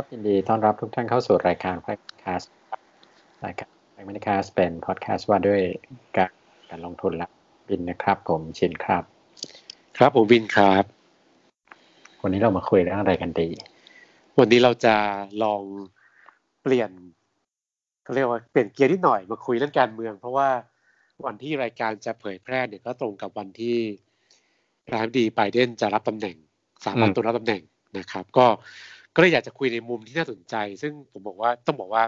ครับยินดีต้อนรับทุกท่านเข้าสู่รายการพอดแคสต์รายการพอดแคสต์เป็นพอดแคสต์ว่าด้วยการการลงทุนและบินนะครับ ผมชินครับ ครับผมวินครับ วันนี้เรามาคุยเรื่องอะไรกันดี วันนี้เราจะลองเปลี่ยนเขาเรียกว่าเปลี่ยนเกียร์นิดหน่อยมาคุยเรื่องการเมือง เพราะว่าวันที่รายการจะเผยแพร่เนี่ยก็ตรงกับวันที่ประธานาธิบดีไบเดนจะรับตำแหน่งสามัญตัวรับตำแหน่งนะครับ ก็ ก็เลยอยากจะคุยในมุมที่น่าสนใจ ซึ่งผมบอกว่าต้องบอกว่า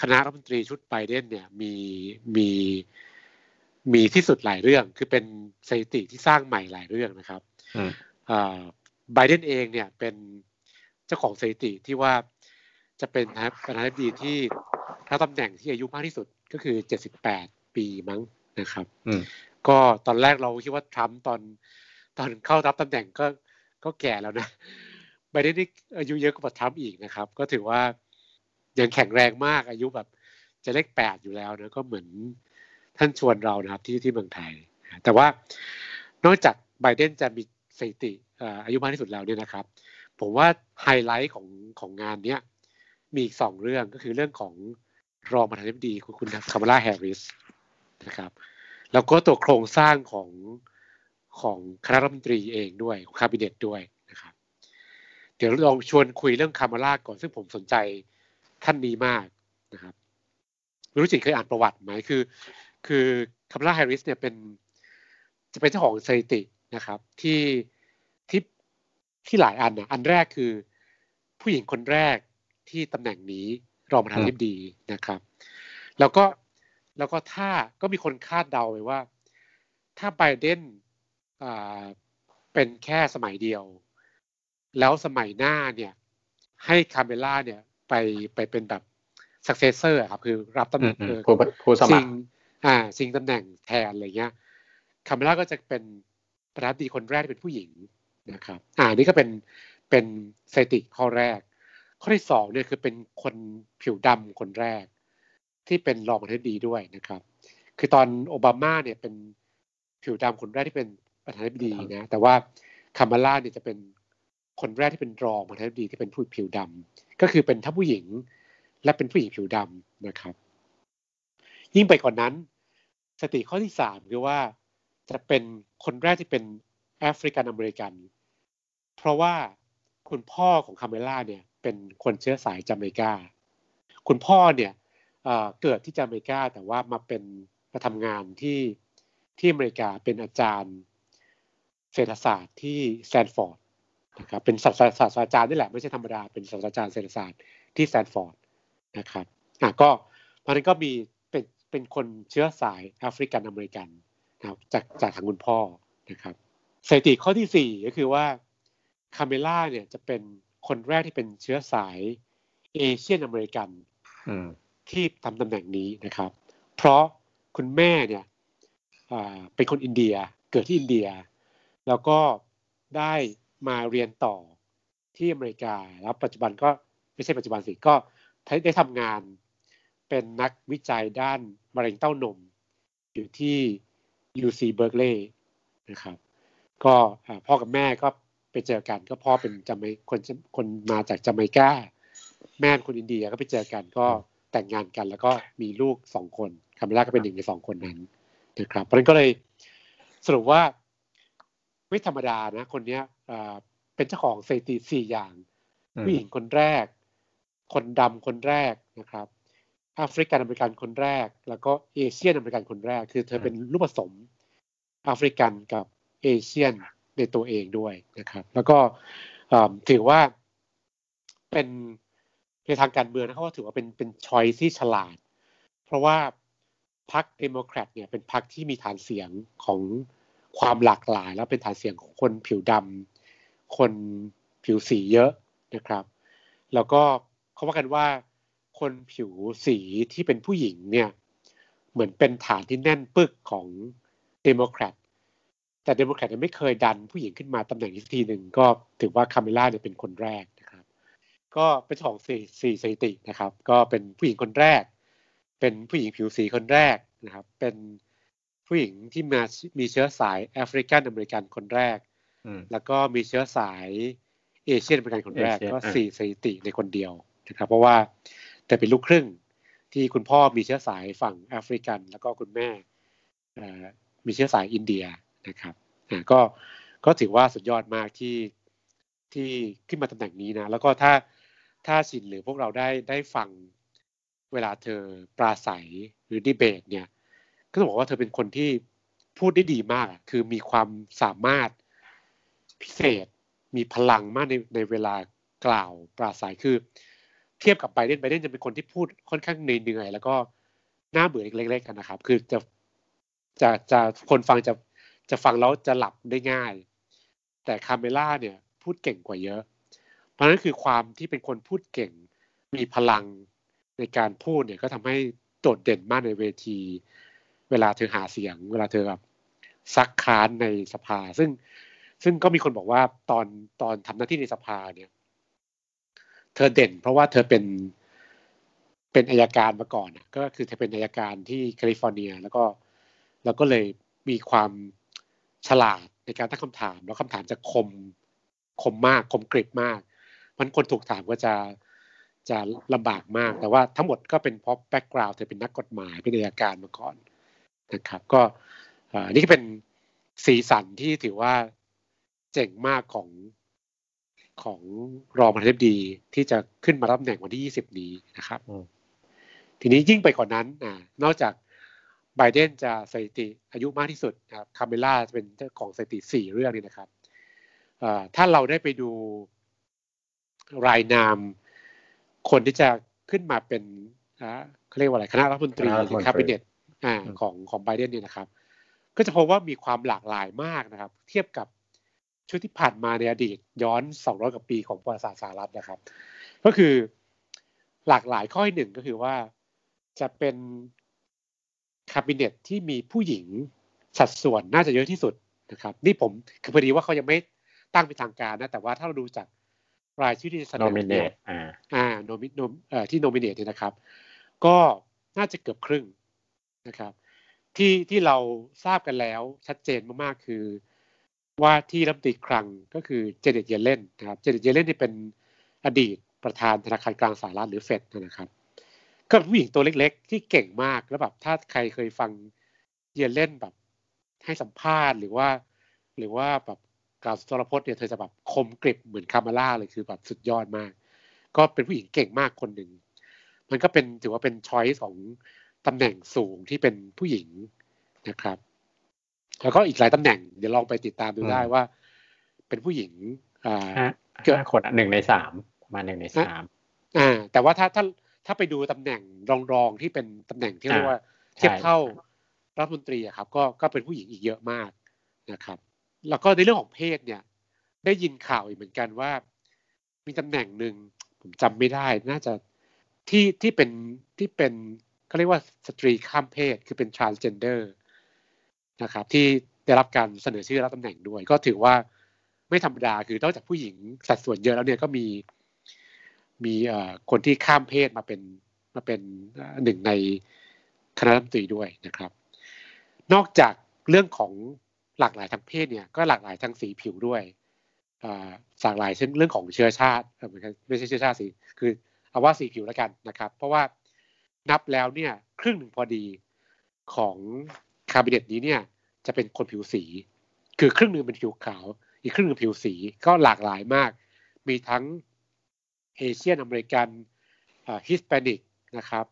คณะรัฐมนตรีชุดไบเดนเนี่ยมีมีมีที่สุดหลายเรื่อง คือเป็นสถิติที่สร้างใหม่หลายเรื่องนะครับไบเดนเองเนี่ยเป็นเจ้าของสถิติที่ว่าจะเป็นประธานาธิบดีที่รับตำแหน่งที่อายุมากที่สุดก็คือเจ็ดสิบแปดปีมั้งนะครับก็ตอนแรกเราคิดว่าทรัมป์ตอนตอนเข้ารับตำแหน่งก็ ก็แก่แล้วนะไบเดนนี่อายุเยอะกว่าทรัมป์อีกนะครับ ก็ถือว่ายังแข็งแรงมากอายุแบบจะเลขแปดอยู่แล้วนะก็เหมือนท่านชวนเรานะครับที่ที่เมืองไทย แต่ว่านอกจากไบเดนจะมีสถิติอายุมากที่สุดแล้วเนี่ยนะครับ ผมว่าไฮไลท์ของของงานเนี้ยมีอีกสองเรื่องก็คือเรื่องของรองประธานาธิบดีคุณคุณคามาลาแฮร์ริสนะครับ แล้วก็ตัวโครงสร้างของ ของคณะรัฐมนตรีเองด้วยของ cabinet ด้วยนะครับ เดี๋ยวลองชวนคุยเรื่องคามาลาก่อนซึ่งผมสนใจท่านนี้มากนะครับรู้จักเคยอ่านประวัติไหมคือ คือคามาลาแฮร์ริสเนี่ยเป็นจะเป็นเจ้าของสถิตินะครับที่ที่ที่หลายอันนะอันแรกคือผู้หญิงคนแรกที่ตำแหน่งนี้รองประธานาธิบดีนะครับ แล้วก็แล้วก็ถ้าก็มีคนคาดเดาไว้ว่า ถ้าไบเดน เป็นแค่สมัยเดียว แล้วสมัยหน้าเนี่ย ให้คาเมล่าเนี่ยไปไปเป็นแบบ successor ครับ คือรับตำแหน่งผู้สมัครอ่าชิงตำแหน่งแทนอะไรเงี้ยคาเมล่าก็จะเป็นประธานาธิบดีคนแรกที่เป็นผู้หญิงนะครับ อ่านี่ก็เป็นเป็นสถิติข้อแรก ข้อที่สองเนี่ยคือเป็นคนผิวดำคนแรก ที่เป็นรองประธานาธิบดีด้วยนะครับ คือตอนโอบามาเนี่ยเป็นผิวดำคนแรกที่เป็น ประธานาธิบดีนะแต่ว่าคามาล่าเนี่ยจะเป็นคนแรกที่เป็นรองประธานาธิบดีที่เป็นผู้ผิวดำก็คือเป็นทั้งผู้หญิงและเป็นผู้หญิงผิวดำนะครับ ยิ่งไปกว่านั้น สถิติข้อที่สามคือว่าจะเป็นคนแรกที่เป็น African American เพราะว่าคุณพ่อของคาเมล่าเนี่ยเป็นคนเชื้อสายจาเมกา คุณพ่อเนี่ยเกิดที่จาเมกาแต่ว่ามาเป็นมาทำงานที่ที่อเมริกาเป็นอาจารย์ เศรษฐศาสตร์ที่สแตนฟอร์ดนะครับเป็นศาสตราจารย์นี่แหละไม่ใช่ธรรมดาเป็นศาสตราจารย์เศรษฐศาสตร์ที่สแตนฟอร์ดนะครับอะก็เพราะนั้นก็มีเป็นเป็นคนเชื้อสาย African American นะครับจากจากทางคุณพ่อนะครับสถิติข้อที่สี่ก็คือว่าคาเมล่าเนี่ยจะเป็นคนแรกที่เป็นเชื้อสาย Asian American ที่ทำตำแหน่งนี้นะครับ เพราะคุณแม่เนี่ยเป็นคนอินเดียเกิดที่อินเดีย แล้วก็ได้มาเรียนต่อที่อเมริกา แล้วปัจจุบันก็ไม่ใช่ปัจจุบันสิก็ได้ทำงานเป็นนักวิจัยด้านมะเร็งเต้านม อยู่ที่ UC Berkeley นะครับ ก็พ่อกับแม่ก็ไปเจอกันก็พ่อเป็นจามคนคนมาจากจาเมกาแม่คนอินเดียก็ไปเจอกันก็แต่งงานกัน แล้วก็มีลูกสองคนคาเมล่าก็เป็นหนึ่งในสองคนนั้นนะครับเพราะนั้นก็เลยสรุปว่า ไม่ธรรมดานะ คนเนี้ยเป็นเจ้าของสถิติสี่อย่าง ผู้หญิงคนแรก คนดำคนแรกนะครับ African American คนแรก แล้วก็ Asian American คนแรก คือเธอเป็นลูกผสม African กับ Asian ในตัวเองด้วยนะครับ แล้วก็ถือว่าเป็นในทางการเมืองนะเขาถือว่าเป็นเป็น choice ที่ฉลาด เพราะว่าพรรคเดโมแครตเนี่ยเป็นพรรคที่มีฐานเสียงของ ความหลากหลาย แล้วเป็นฐานเสียงของคนผิวดำคนผิวสีเยอะนะครับ แล้วก็เขาว่ากันว่าคนผิวสีที่เป็นผู้หญิงเนี่ยเหมือนเป็นฐานที่แน่นปึกของเดโมแครตแต่เดโมแครตไม่เคยดันผู้หญิงขึ้นมาตำแหน่งนี้ทีหนึ่งก็ถือว่าคาเมล่าเนี่ยเป็นคนแรกนะครับ ก็เป็นของสี่สี่สถิตินะครับ ก็เป็นผู้หญิงคนแรก เป็นผู้หญิงผิวสีคนแรกนะครับ เป็น ผู้หญิงที่มามีเชื้อสายแอฟริกันอเมริกันคนแรก แล้วก็มีเชื้อสายเอเชียนเป็นการคนแรกเอเชียก็อะสี่สถิติในคนเดียวนะครับ เพราะว่าเธอเป็นลูกครึ่งที่คุณพ่อมีเชื้อสายฝั่งแอฟริกัน แล้วก็คุณแม่เอ่อมีเชื้อสายอินเดียนะครับอ่าก็ก็ถือว่าสุดยอดมากที่ที่ขึ้นมาตำแหน่งนี้นะ แล้วก็ถ้าถ้าชินหรือพวกเราได้ได้ฟังเวลาเธอปราศัยหรือดีเบตเนี่ย ก็ต้องบอกว่าเธอเป็นคนที่พูดได้ดีมาก คือมีความสามารถพิเศษ มีพลังมากในในเวลากล่าวปราศัยคือ เทียบกับไบเดนไบเดนจะเป็นคนที่พูดค่อนข้างเหนื่อยๆแล้วก็น่าเบื่อเล็กๆกันนะครับ คือจะจะจะคนฟังจะจะฟังแล้วจะหลับได้ง่าย แต่คาเมล่าเนี่ยพูดเก่งกว่าเยอะ เพราะฉะนั้นคือความที่เป็นคนพูดเก่ง มีพลังในการพูดเนี่ยก็ทำให้โดดเด่นมากในเวที เวลาเธอหาเสียง เวลาเธอแบบซักค้านในสภา ซึ่งซึ่งก็มีคนบอกว่าตอนตอนทำหน้าที่ในสภาเนี่ย เธอเด่น เพราะว่าเธอเป็นเป็นอัยการมาก่อนอะก็คือเธอเป็นอัยการที่แคลิฟอร์เนีย แล้วก็แล้วก็เลยมีความฉลาดในการตั้งคำถาม แล้วคำถามจะคมคมมากคมกริบมาก มันคนถูกถามก็จะจะลำบากมาก แต่ว่าทั้งหมดก็เป็นเพราะ background เธอเป็นนักกฎหมายเป็นอัยการมาก่อน นะครับ ก็เอ่อนี่ก็เป็นสีสันที่ถือว่าเจ๋งมากของของรองประธานาธิบดีที่จะขึ้นมารับตำแหน่งวันที่ 20 นี้นะครับอืมทีนี้ยิ่งไปกว่านั้นอ่านอกจากไบเดนจะสถิติอายุมากที่สุดนะครับคาเมล่าจะเป็นเจ้าของสถิติสี่เรื่องนี้นะครับเอ่อถ้าเราได้ไปดูรายนาม คนที่จะขึ้นมาเป็นอ่าเขาเรียกว่าอะไรคณะรัฐมนตรีคณะรัฐหรืมอนตรีคาบิเนต อ่าอืมของของไบเดนเนี่ยนะครับ ก็จะพบว่ามีความหลากหลายมากนะครับ เทียบกับชุดที่ผ่านมาในอดีตย้อน 200 กว่าปีของประวัติศาสตร์สหรัฐนะครับ ก็คือหลากหลายข้อที่หนึ่งก็คือว่าจะเป็นคาบิเนตที่มีผู้หญิงสัดส่วนน่าจะเยอะที่สุดนะครับ นี่ผมคือพอดีว่าเขายังไม่ตั้งเป็นทางการนะ แต่ว่าถ้าเราดูจากรายชื่อที่จะเสนโนอมิเนเนี่ยตอ่าอ่าโนมิโนเอ่อที่โนมิเนตเนี่ยนะครับ ก็น่าจะเกือบครึ่ง นะครับ ที่ที่เราทราบกันแล้วชัดเจนมากๆ คือว่าที่รัฐมนตรีคลังก็คือเจเน็ตเยเลนนะครับเจเน็ตเยเลนนี่เป็นอดีตประธานธนาคารกลางสหรัฐหรือเฟดนะครับก็ผู้หญิงตัวเล็กๆ ที่เก่งมากแล้วแบบถ้าใครเคยฟังเยเลนแบบให้สัมภาษณ์หรือว่า หรือว่าแบบกล่าวสุนทรพจน์เนี่ยเธอจะแบบคมกริบเหมือนคามาล่าเลยคือแบบสุดยอดมาก ก็เป็นผู้หญิงเก่งมากคนหนึ่ง มันก็เป็นถือว่าเป็นช้อยส์ของ ตำแหน่งสูงที่เป็นผู้หญิงนะครับ แล้วก็อีกหลายตำแหน่งเดี๋ยวลองไปติดตามดูอืมได้ว่า เป็นผู้หญิงอ่าห้าเกือบห้าคนอะหนึ่งในสามประมาณหนึ่งในสามอ่า แต่ว่าถ้าถ้าถ้าไปดูตำแหน่งรองๆที่เป็นตำแหน่งที่เรียกว่าใช่เทียบเท่ารัฐมนตรีอะครับ ก็ก็เป็นผู้หญิงอีกเยอะมากนะครับ แล้วก็ในเรื่องของเพศเนี่ย ได้ยินข่าวอีกเหมือนกันว่า มีตำแหน่งหนึ่งผมจำไม่ได้ น่าจะที่ที่เป็นที่เป็น เขาเรียกว่าสตรีข้ามเพศคือเป็น transgender นะครับที่ได้รับการเสนอชื่อรับตำแหน่งด้วย ก็ถือว่าไม่ธรรมดาคือนอกจากผู้หญิงสัดส่วนเยอะแล้วเนี่ยก็มีมีเอ่อคนที่ข้ามเพศมาเป็นมาเป็นหนึ่งในคณะรัฐมนตรีด้วยนะครับ นอกจากเรื่องของหลากหลายทางเพศเนี่ยก็หลากหลายทางสีผิวด้วยอ่าหลากหลายเช่นเรื่องของเชื้อชาติเออไม่ใช่เชื้อชาติสิคือเอาว่าสีผิวแล้วกันนะครับ เพราะว่า นับแล้วเนี่ยครึ่งหนึ่งพอดีของคาบิเนตนี้เนี่ยจะเป็นคนผิวสี คือครึ่งหนึ่งเป็นผิวขาว อีกครึ่งหนึ่งผิวสีก็หลากหลายมาก มีทั้งเอเชียนอเมริกันฮิสแปนิกนะครับ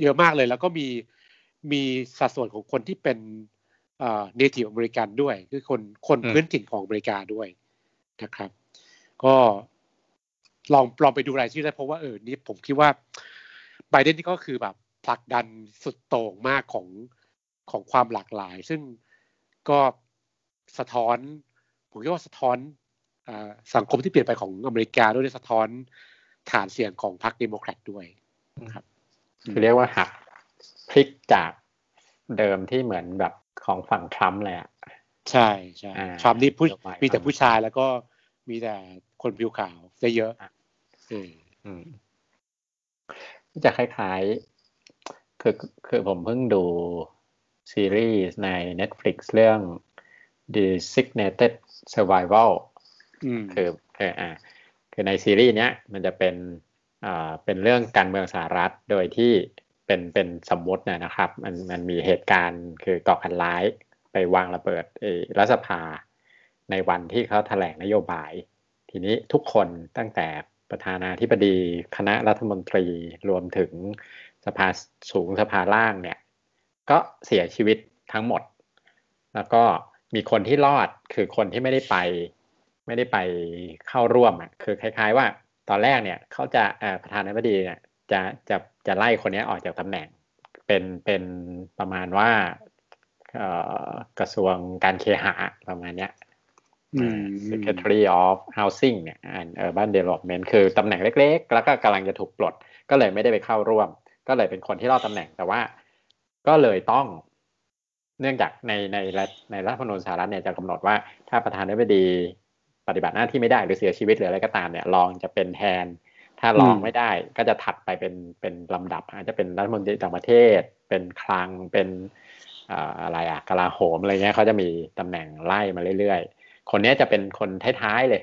เยอะมากเลยแล้วก็มีมีสัดส่วนของคนที่เป็นNative American ด้วย คือคนคนพื้นถิ่นของอเมริกาด้วยนะครับ ก็ลองลองไปดูรายชื่อได้เพราะว่าเออนี่ผมคิดว่า ไบเดนนี่ก็คือแบบผลักดันสุดโต่งมากของของความหลากหลาย ซึ่งก็สะท้อนผมคิดว่าสะท้อนอาสังคมที่เปลี่ยนไปของอเมริกาด้วยและสะท้อนฐานเสียงของพรรคเดโมแครตด้วยครับคือเรียกว่าหักพลิกจากเดิมที่เหมือนแบบของฝั่งทรัมป์เลยอะใช่ใช่อ่าทรัมป์นี่ผู้นโยบายมีแต่ผู้ชายแล้วก็มีแต่คนผิวขาวซะเยอะอะ เอออืมจะคล้ายๆ คือคือผมเพิ่งดูซีรีส์ใน Netflix เรื่อง Designated Survival อืมคือคคืออ่าคือในซีรีส์เนี้ยมันจะเป็นอ่าเป็นเรื่องการเมืองสหรัฐโดยที่เป็นเป็นสมมตินะครับ มันมันมีเหตุการณ์คือก่อการร้ายไปวางระเบิดเอรัฐสภา ในวันที่เขาแถลงนโยบาย ทีนี้ทุกคนตั้งแต่ ประธานาธิบดีคณะรัฐมนตรีรวมถึงสภาสูงสภาล่างเนี่ย ก็เสียชีวิตทั้งหมด แล้วก็มีคนที่รอดคือคนที่ไม่ได้ไป ไม่ได้ไปเข้าร่วมอะคือคล้าย ๆ ว่าตอนแรกเนี่ยเขาจะประธานาธิบดีเนี่ยจะจะจะไล่คนนี้ออกจากตำแหน่ง เป็นเป็นประมาณว่ากระทรวงการเคหะประมาณเนี้ย Secretary of Housing เนี่ย and Urban Development คือตำแหน่งเล็กๆ แล้วก็กำลังจะถูกปลด ก็เลยไม่ได้ไปเข้าร่วม ก็เลยเป็นคนที่รอดตำแหน่ง แต่ว่าก็เลยต้อง เนื่องจากในในในรัฐธรรมนูญสหรัฐเนี่ยจะกำหนดว่า ถ้าประธานาธิบดีปฏิบัติหน้าที่ไม่ได้หรือเสียชีวิตหรืออะไรก็ตามเนี่ยรองจะเป็นแทน ถ้ารองไม่ได้ก็จะถัดไปเป็นเป็นลำดับ อาจจะเป็นรัฐมนตรีต่างประเทศ เป็นคลังเป็นอะไรอะกลาโหมอะไรเงี้ยเขาจะมีตำแหน่งไล่มาเรื่อยๆ คนนี้จะเป็นคนท้ายๆเลย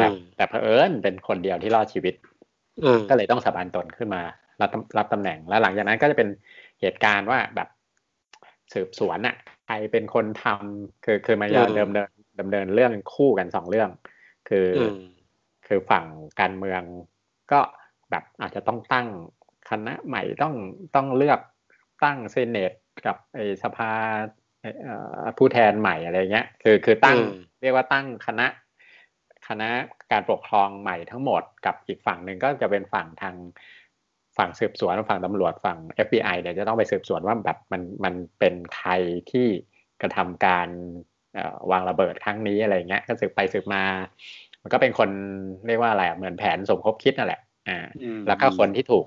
แต่แต่เผอิญเป็นคนเดียวที่รอดชีวิตก็เลยต้องสาบานตนขึ้นมารับรับตำแหน่งแล้วหลังจากนั้นก็จะเป็นเหตุการณ์ว่าแบบสืบสวนอะใครเป็นคนทำคือคือมาเดิมเดินดำเนินเรื่องคู่กันสองเรื่อง คือคือฝั่งการเมืองก็แบบอาจจะต้องตั้งคณะใหม่ต้องต้องเลือกตั้งเซเนตกับไอสภา ผู้แทนใหม่อะไรเงี้ย คือคือตั้งเรียกว่าตั้งคณะคณะการปกครองใหม่ทั้งหมดกับอีกฝั่งหนึ่งก็จะเป็นฝั่งทางฝั่งสืบสวนฝั่งตำรวจฝั่ง FBI เดี๋ยวจะต้องไปสืบสวนว่าแบบมันมันเป็นใครที่กระทำการวางระเบิดครั้งนี้อะไรเงี้ยก็สืบไปสืบมา มันก็เป็นคนเรียกว่าอะไรเหมือนแผนสมคบคิดนั่นแหละอ่าแล้วก็คนที่ถูก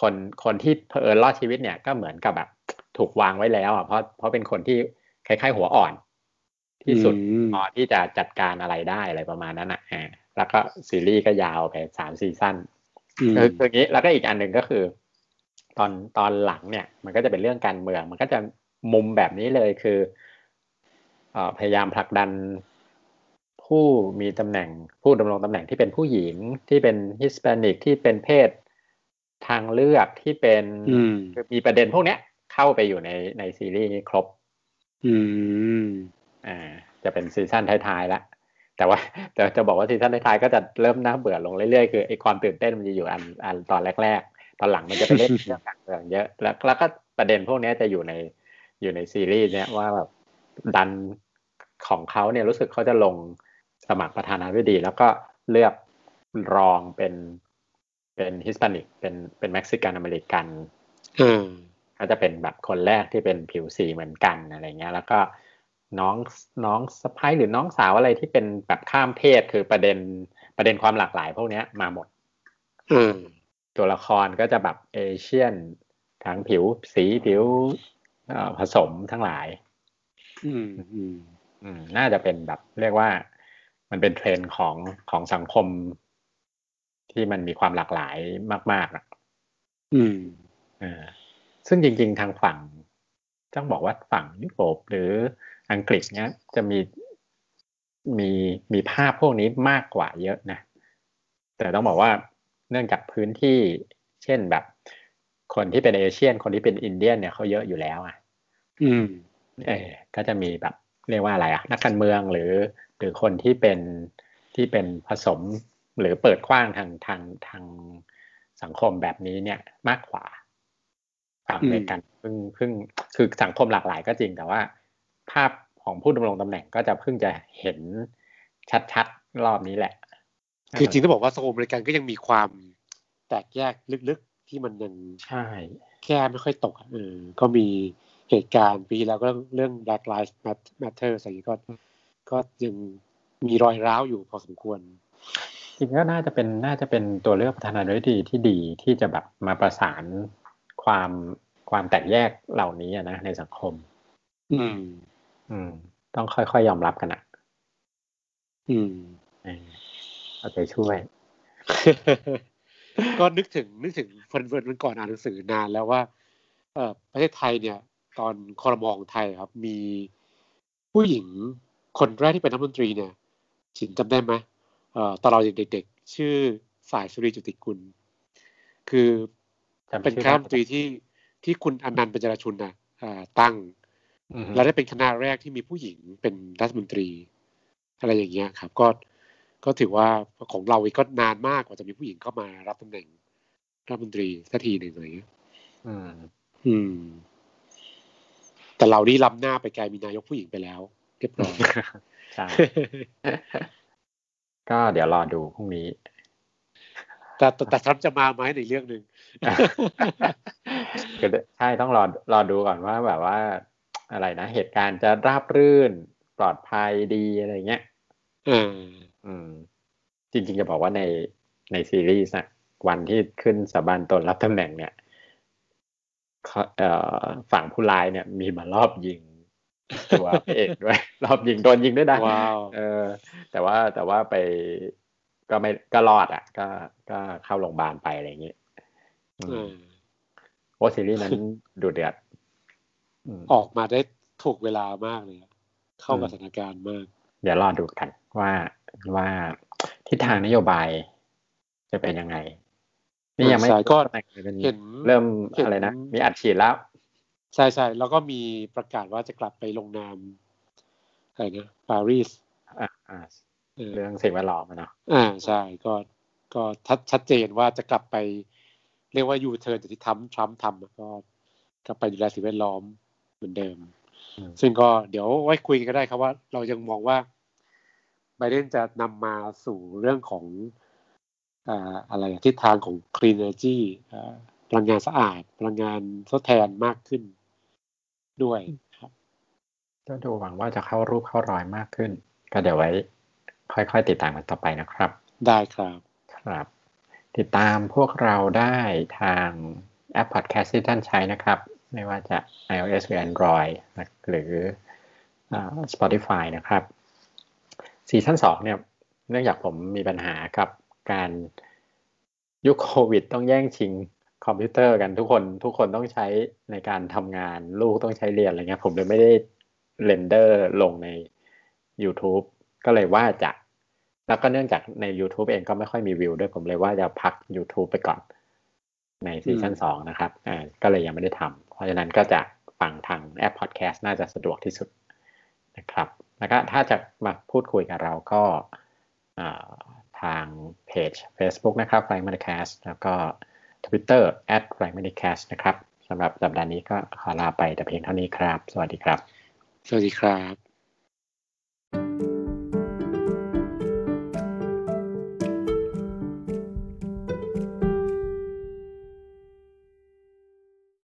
คนคนที่เพอรอดชีวิตเนี่ยก็เหมือนกับแบบ ถูกวางไว้แล้วอะเพราะเพราะเป็นคนที่คล้ายๆหัวอ่อน ที่สุดพอที่จะจัดการอะไรได้อะไรประมาณนั้นอะอ่าแล้วก็ซีรีส์ก็ยาวไปสามซีซั่นคืออย่างนี้แล้วก็อีกอันหนึ่งก็คือ ตอนตอนหลังเนี่ย มันก็จะเป็นเรื่องการเมือง มันก็จะมุมแบบนี้เลยคือพยายามผลักดันผู้มีตำแหน่งผู้ดำรงตำแหน่งที่เป็นผู้หญิงที่เป็นฮิสแปนิกที่เป็นเพศทางเลือกที่เป็นมีประเด็นพวกเนี้ย เข้าไปอยู่ในในซีรีส์นี้ครบ อืมอ่า จะเป็นซีซั่นท้ายๆแล้วแต่ว่าแต่จะบอกว่าซีซั่นท้ายๆก็จะเริ่มน่าเบื่อลงเรื่อยๆคือไอ้ความตื่นเต้นมันจะอยู่อันอันตอนแรก ๆ ตอนหลังมันจะไปเล่นเรื่องการเมืองเยอะ แล้วแล้วก็ประเด็นพวกนี้จะอยู่ในอยู่ในซีรีส์เนี้ยว่าแบบดันของเขาเนี่ยรู้สึกเขาจะลงสมัครประธานาธิบดี แล้วก็เลือกรองเป็นเป็น Hispanic เป็นเป็น Mexican American เขาจะเป็นแบบคนแรกที่เป็นผิวสีเหมือนกันอะไรเงี้ย แล้วก็น้องน้องสะใภ้หรือน้องสาวอะไรที่เป็นแบบข้ามเพศคือประเด็นประเด็นความหลากหลายพวกนี้มาหมดตัวละครก็จะแบบ Asian ทั้งผิวสีผิวผสมทั้งหลาย อืมอืมอืมน่าจะเป็นแบบเรียกว่ามันเป็นเทรนด์ของของสังคม ที่มันมีความหลากหลายมาก ๆอะ อืมอ่า ซึ่งจริง ๆ ทางฝั่งต้องบอกว่าฝั่งยุโรปหรืออังกฤษเนี้ยจะมีมีมีภาพพวกนี้มากกว่าเยอะนะ แต่ต้องบอกว่าเนื่องจากพื้นที่เช่นแบบ คนที่เป็นเอเชียน คนที่เป็นอินเดียนเนี่ยเขาเยอะอยู่แล้วอะ อืม เออก็จะมีแบบเรียกว่าอะไรอะนักการเมืองหรือ หรือคนที่เป็นที่เป็นผสมหรือเปิดกว้างทางทางทางสังคมแบบนี้เนี่ยมากกว่า ฝั่งอเมริกันเพิ่งเพิ่งคือสังคมหลากหลายก็จริงแต่ว่า ภาพของผู้ดำรงตำแหน่งก็จะเพิ่งจะเห็นชัดๆรอบนี้แหละ คือจริงต้องบอกว่าสังคมอเมริกันก็ยังมีความแตกแยกลึกๆที่มันยังใช่แค่ไม่ค่อยตกเออก็มีเหตุการณ์ปีแล้วก็เรื่อง Black Lives Matter อะไรก็ก็ยังมีรอยร้าวอยู่พอสมควรจริงก็น่าจะเป็นน่าจะเป็นตัวเลือกประธานาธิบดีที่ดีที่จะแบบมาประสาน ความความแตกแยกเหล่านี้นะในสังคม อืม อืม ต้องค่อยๆยอมรับกันอะ อืมเอาใจช่วย ก็นึกถึงนึกถึงเฟิร์นเฟิร์นก่อนอ่านหนังสือนานแล้วว่า เออประเทศไทยเนี่ย ตอนครม.ของไทยครับ มีผู้หญิงคนแรกที่เป็นรัฐมนตรีเนี่ยเฟิร์นจำได้ไหมเอ่อตอนเราเด็กๆชื่อสายสุรี จุติกุล คือจำ เป็นชื่อคณะรัฐมนตรีที่ที่คุณอานันท์ปันยารชุนนะอ่าตั้งอือฮึและได้เป็นคณะแรกที่มีผู้หญิงเป็นรัฐมนตรี อะไรอย่างเงี้ยครับ ก็ก็ถือว่าของเราเองก็นานมากกว่าจะมีผู้หญิงเข้ามารับตำแหน่งรัฐมนตรีสักทีหนึ่งอะไรเงี้ยอืมอืม แต่เรานี่ล้ำหน้าไปไกลมีนายกผู้หญิงไปแล้วเรียบร้อยใช่ก็เดี๋ยวรอดูพรุ่งนี้ แต่แต่แต่ทรัมป์จะมาไหมในเรื่องหนึ่งคือใช่ต้องรอรอดูก่อนว่าแบบว่าอะไรนะ เหตุการณ์จะราบรื่นปลอดภัยดีอะไรเงี้ยอ่าอืม จริงๆจะบอกว่าในในซีรีส์นะวันที่ขึ้นสาบานตนรับตำแหน่งเนี่ยเขาเอ่อฝั่งผู้ร้ายเนี่ย มีมารอบยิงตัวพระเอกด้วย รอบยิงโดนยิงด้วยนะว้าวเออ แต่ว่าแต่ว่าไป ก็ไม่ก็รอดอะ ก็ก็เข้าโรงพยาบาลไปอะไรอย่างเงี้ยอืมอ่าโอ้ซีรีส์นั้นดูเดือดอืมออกมาได้ถูกเวลามากเลยอะเข้ากับอืมสถานการณ์มาก เดี๋ยวรอดูกันว่าว่าทิศทางนโยบายจะเป็นยังไง นี่ยังไม่ใช่ก็แต่งเลยเป็นเห็นเริ่มเห็นอะไรนะ มีอัดฉีดแล้ว ใช่ใช่แล้วก็มีประกาศว่าจะกลับไปลงนามอะไรนะปารีสอ่าอ่า เออเรื่องสิ่งแวดล้อมอะเนาะอ่าใช่ก็ก็ชัดชัดเจนว่าจะกลับไป เรียกว่ายูเทิร์นจากที่ทำทรัมป์ทำอะก็กลับไปดูแลสิ่งแวดล้อมเหมือนเดิมอืมซึ่งก็เดี๋ยวไว้คุยกันก็ได้ครับว่า เรายังมองว่าไบเดนจะนำมาสู่เรื่องของอ่าอะไรอะทิศทางของ clean energy อ่าพลังงานสะอาด พลังงานทดแทนมากขึ้นด้วยครับก็ดูหวังว่าจะเข้ารูปเข้ารอยมากขึ้น ก็เดี๋ยวไว้ ค่อยๆ ติดตามกันต่อไปนะครับ ได้ครับครับ ติดตามพวกเราได้ทางแอปพอดแคสต์ที่ท่านใช้นะครับ ไม่ว่าจะ iOS หรือ Android นะหรืออ่า Spotify นะครับซีซั่นสองเนี่ยเนื่องจากผมมีปัญหากับการยุคโควิด ต้องแย่งชิงคอมพิวเตอร์กันทุกคนทุกคนต้องใช้ในการทำงานลูกต้องใช้เรียนอะไรเงี้ยผมเลยไม่ได้ render ลงใน YouTube ก็เลยว่าจะ แล้วก็เนื่องจากใน YouTube เองก็ไม่ค่อยมีวิวด้วยผมเลยว่าจะพัก YouTube ไปก่อน ใน season อืมสองนะครับอ่าก็เลยยังไม่ได้ทำเพราะฉะนั้นก็จะฟังทางแอปพอดแคสต์น่าจะสะดวกที่สุดนะครับแล้วก็ถ้าจะมาพูดคุยกับเราก็อ่าทางเพจ Facebook นะครับ f l y m a n c a s t แล้วก็ Twitter at f l y m a n c a s t นะครับสำหรับสัปดาห์นี้ก็ขอลาไปแต่เพียงเท่านี้ครับ สวัสดีครับ สวัสดีครับ